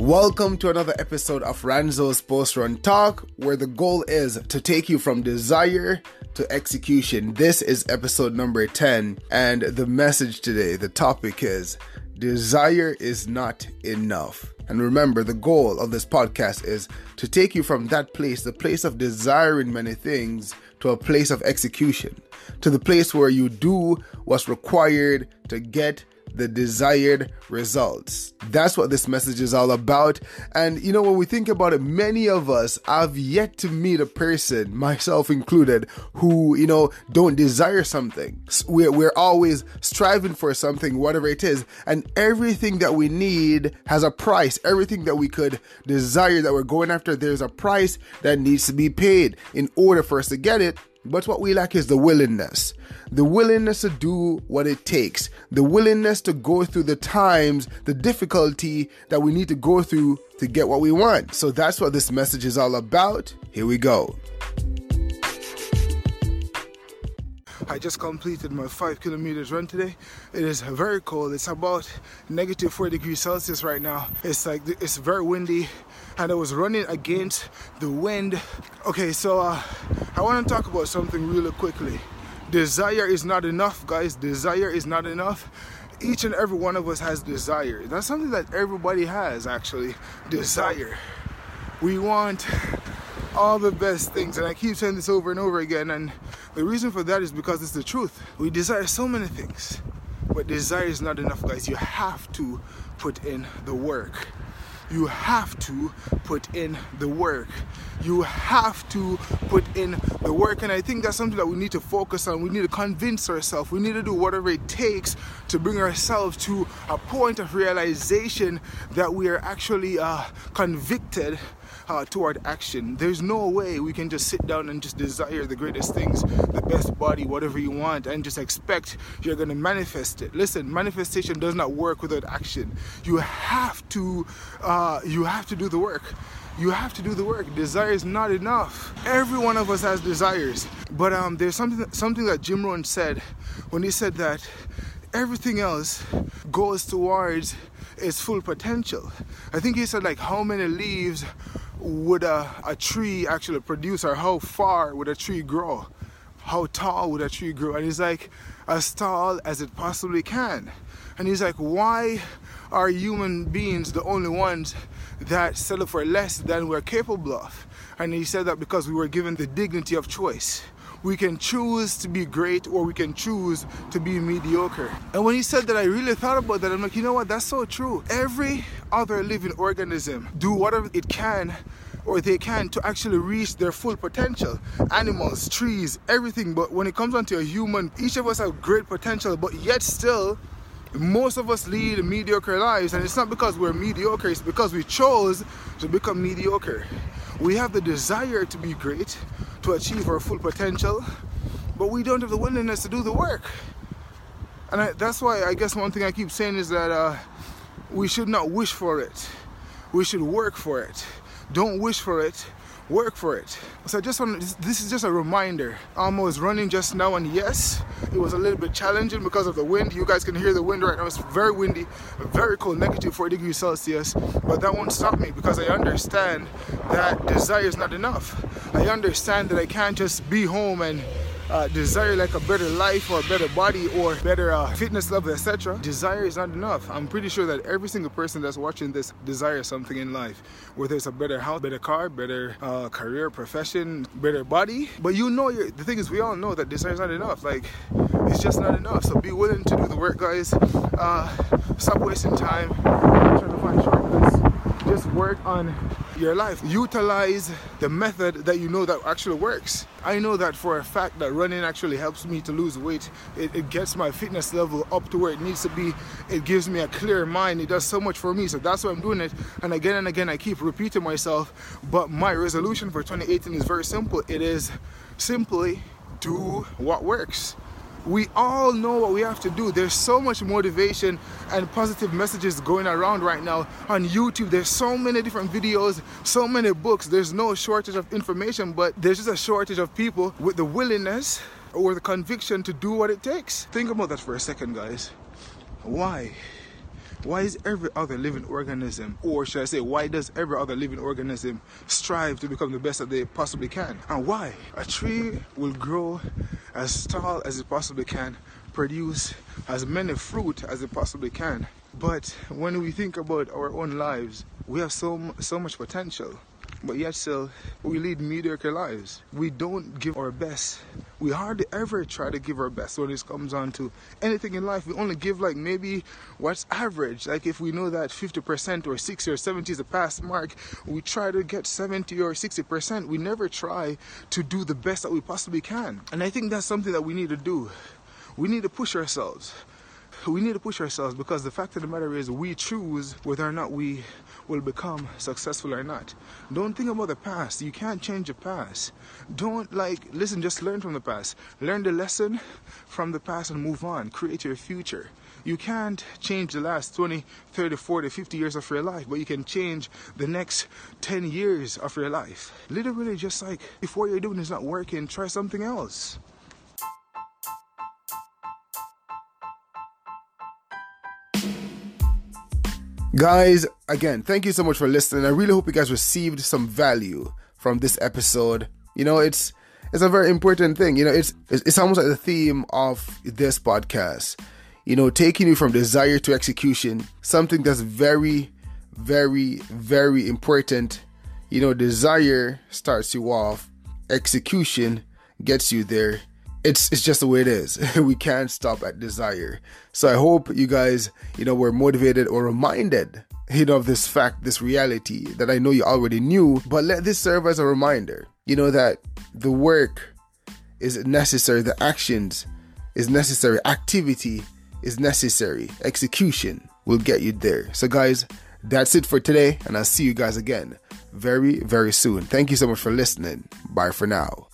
Welcome to another episode of Ranzo's Post Run Talk, where the goal is to take you from desire to execution. This is episode number 10, and the message today, the topic is desire is not enough. And remember, the goal of this podcast is to take you from that place, the place of desiring many things, to a place of execution, to the place where you do what's required to get the desired results. That's what this message is all about. And you know, when we think about it, many of us have yet to meet a person, myself included, who, you know, don't desire something. We're, we're always striving for something, whatever it is. And everything that we need has a price. Everything that we could desire that we're going after, there's a price that needs to be paid in order for us to get it. But what we lack is the willingness. The willingness to do what it takes. The willingness to go through the times, the difficulty that we need to go through to get what we want. So that's what this message is all about. Here we go. I just completed my five kilometers run today. It is very cold. It's about negative four degrees Celsius right now. It's like it's very windy, and I was running against the wind. Okay, so uh, I want to talk about something really quickly. Desire is not enough, guys. Desire is not enough. Each and every one of us has desire. That's something that everybody has, actually. Desire. We want all the best things, and I keep saying this over and over again. And the reason for that is because it's the truth. We desire so many things, but desire is not enough, guys. You have to put in the work you have to put in the work. You have to put in the work. And I think that's something that we need to focus on. We need to convince ourselves. We need to do whatever it takes to bring ourselves to a point of realization that we are actually uh, convicted uh, toward action. There's no way we can just sit down and just desire the greatest things, the best body, whatever you want, and just expect you're going to manifest it. Listen, manifestation does not work without action. You have to, uh, you have to do the work. You have to do the work. Desire is not enough. Every one of us has desires, but um, there's something something that Jim Rohn said when he said that everything else goes towards its full potential. I think he said like how many leaves would a, a tree actually produce or how far would a tree grow? How tall would a tree grow? And he's like, as tall as it possibly can. And he's like, why are human beings the only ones that settle for less than we're capable of? And he said that because we were given the dignity of choice we can choose to be great or we can choose to be mediocre. And when he said that, I really thought about that. I'm like, you know what? That's so true. Every other living organism do whatever it can or they can to actually reach their full potential. Animals, trees, everything. But when it comes down to a human, each of us have great potential, but yet still, most of us lead mediocre lives. And it's not because we're mediocre, it's because we chose to become mediocre. We have the desire to be great, to achieve our full potential, but we don't have the willingness to do the work. And I, that's why I guess one thing I keep saying is that uh, we should not wish for it. We should work for it. Don't wish for it, work for it. So just want this is just a reminder. I was running just now and yes, it was a little bit challenging because of the wind. You guys can hear the wind right now. It's very windy, very cold, negative 4 degrees Celsius. But that won't stop me because I understand that desire is not enough. I understand that I can't just be home and uh, desire like a better life or a better body or better uh, fitness level, etc. Desire is not enough. I'm pretty sure that every single person that's watching this desires something in life, whether it's a better house, better car, better uh, career, profession, better body. But you know, the thing is, we all know that desire is not enough. Like, it's just not enough. So be willing to do the work, guys. Uh, stop wasting time to find shortcuts. Work on your life. Utilize the method that you know that actually works. I know that for a fact that running actually helps me to lose weight. It, it, gets my fitness level up to where it needs to be. It gives me a clear mind. It does so much for me. So that's why I'm doing it. And again and again, I keep repeating myself. But my resolution for 2018 is very simple. It is simply do what works. We all know what we have to do. There's so much motivation and positive messages going around right now on YouTube. There's so many different videos, so many books. There's no shortage of information, but there's just a shortage of people with the willingness or the conviction to do what it takes. Think about that for a second, guys. Why? Why is every other living organism, or should I say, why does every other living organism strive to become the best that they possibly can? And why? A tree will grow as tall as it possibly can, produce as many fruit as it possibly can. But when we think about our own lives, we have so so much potential but yet still we lead mediocre lives. We don't give our best. We hardly ever try to give our best when it comes on to anything in life. We only give like maybe what's average. Like if we know that 50% or 60 or 70 is a pass mark, we try to get 70 or 60%. We never try to do the best that we possibly can. And I think that's something that we need to do. We need to push ourselves we need to push ourselves because the fact of the matter is we choose whether or not we will become successful or not. Don't think about the past. You can't change the past. Don't like listen, just learn from the past. Learn the lesson from the past and move on. Create your future. You can't change the last 20, 30, 40, 50 years of your life, but you can change the next 10 years of your life. Literally just like if what you're doing is not working, try something else. Guys, again, thank you so much for listening. I really hope you guys received some value from this episode. You know, it's it's a very important thing. You know, it's it's almost like the theme of this podcast. You know, taking you from desire to execution, something that's very, very, very important. You know, desire starts you off, execution gets you there it's it's just the way it is. we can't stop at desire. So I hope you guys, you know, were motivated or reminded, you know, of this fact, this reality that I know you already knew, but let this serve as a reminder, you know, that the work is necessary, the actions is necessary, activity is necessary, execution will get you there. So guys, that's it for today, and I'll see you guys again very, very soon. Thank you so much for listening. Bye for now.